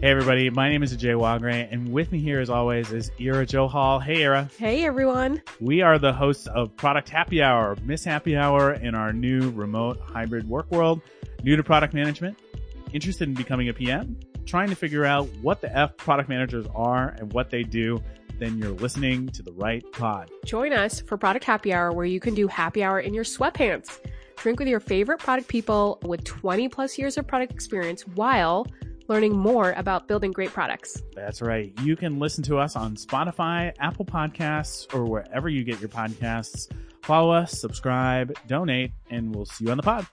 Hey everybody, my name is Jay Waghray, and with me here as always is Era Johal. Hey Era. Hey everyone. We are the hosts of Product Happy Hour, Miss Happy Hour in our new remote hybrid work world, new to product management, interested in becoming a PM, trying to figure out what the F product managers are and what they do, then you're listening to the right pod. Join us for Product Happy Hour where you can do happy hour in your sweatpants. Drink with your favorite product people with 20 plus years of product experience while learning more about building great products. That's right. You can listen to us on Spotify, Apple Podcasts, or wherever you get your podcasts. Follow us, subscribe, donate, and we'll see you on the pod.